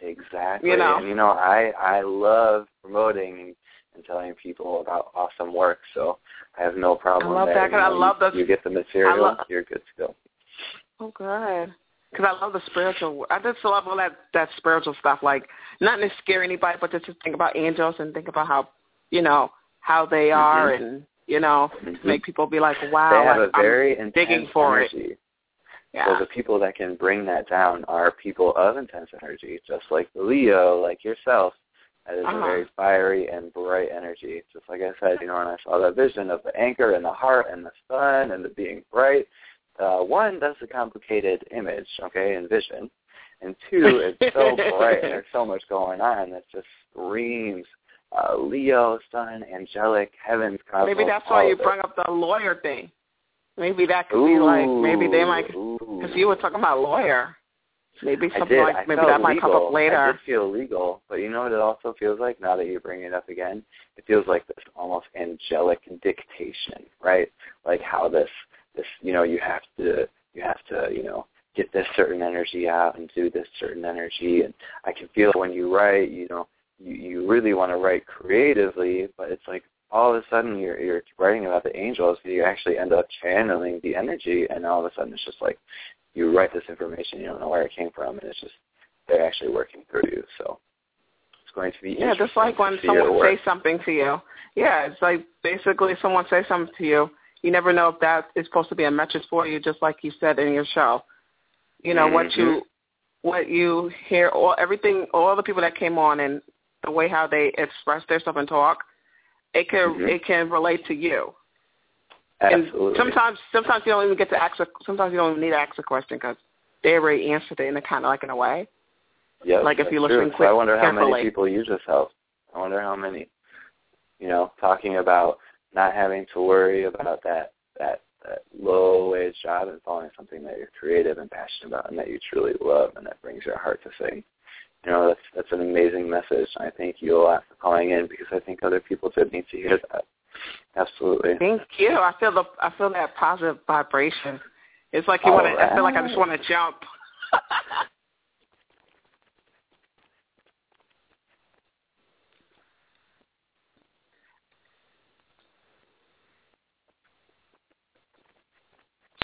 [SPEAKER 2] Exactly.
[SPEAKER 5] You know,
[SPEAKER 2] and you know, I I love promoting and telling people about awesome work, so I have no problem.
[SPEAKER 5] I love
[SPEAKER 2] there.
[SPEAKER 5] that.
[SPEAKER 2] You, know,
[SPEAKER 5] I love
[SPEAKER 2] you,
[SPEAKER 5] the.
[SPEAKER 2] You get the material,
[SPEAKER 5] love,
[SPEAKER 2] you're good to go.
[SPEAKER 5] Oh, good because I love the spiritual. I just love all that that spiritual stuff. Like nothing to scare anybody, but just to think about angels and think about how you know how they
[SPEAKER 2] mm-hmm.
[SPEAKER 5] are, and you know
[SPEAKER 2] mm-hmm.
[SPEAKER 5] make people be like, wow,
[SPEAKER 2] they have
[SPEAKER 5] like,
[SPEAKER 2] a very
[SPEAKER 5] I'm digging for
[SPEAKER 2] energy.
[SPEAKER 5] it. Yeah.
[SPEAKER 2] So the people that can bring that down are people of intense energy, just like the Leo, like yourself. That is
[SPEAKER 5] uh-huh.
[SPEAKER 2] a very fiery and bright energy. Just like I said, you know, when I saw that vision of the anchor and the heart and the sun and the being bright, uh, one, that's a complicated image, okay, and vision. And two, it's so bright and there's so much going on that just screams uh, Leo, sun, angelic, heavens, cosmos.
[SPEAKER 5] Maybe that's why you brought up the lawyer thing. Maybe that could
[SPEAKER 2] ooh,
[SPEAKER 5] be like, maybe they might, because you were talking about lawyer. Maybe something like,
[SPEAKER 2] I
[SPEAKER 5] maybe that might
[SPEAKER 2] legal.
[SPEAKER 5] come up later.
[SPEAKER 2] I did feel legal, but you know what it also feels like now that you bring it up again? It feels like this almost angelic dictation, right? Like how this this you know you have to you have to you know get this certain energy out and do this certain energy. And I can feel it when you write you know you you really want to write creatively but it's like all of a sudden you're you're writing about the angels and you actually end up channeling the energy and all of a sudden it's just like you write this information you don't know where it came from and it's just they're actually working through you. So it's going to be
[SPEAKER 5] yeah just like when someone says something to you. Yeah it's like basically someone says something to you you never know if that is supposed to be a message for you, just like you said in your show. You know
[SPEAKER 2] mm-hmm.
[SPEAKER 5] what you what you hear, all everything, all the people that came on and the way how they express themselves and talk, it can
[SPEAKER 2] mm-hmm.
[SPEAKER 5] it can relate to you.
[SPEAKER 2] Absolutely.
[SPEAKER 5] And sometimes sometimes you don't even get to ask a sometimes you don't even need to ask a question because they already answered it in a kind of like in a way.
[SPEAKER 2] Yeah.
[SPEAKER 5] Like if you listen
[SPEAKER 2] quick. I wonder how many people use this help. I wonder how many. You know, talking about not having to worry about that that that low wage job and following something that you're creative and passionate about and that you truly love and that brings your heart to sing. You know, that's that's an amazing message. I thank you a lot for calling in because I think other people did need to hear that. Absolutely.
[SPEAKER 5] Thank you. I feel the I feel that positive vibration. It's like you want to. I feel like I just want to jump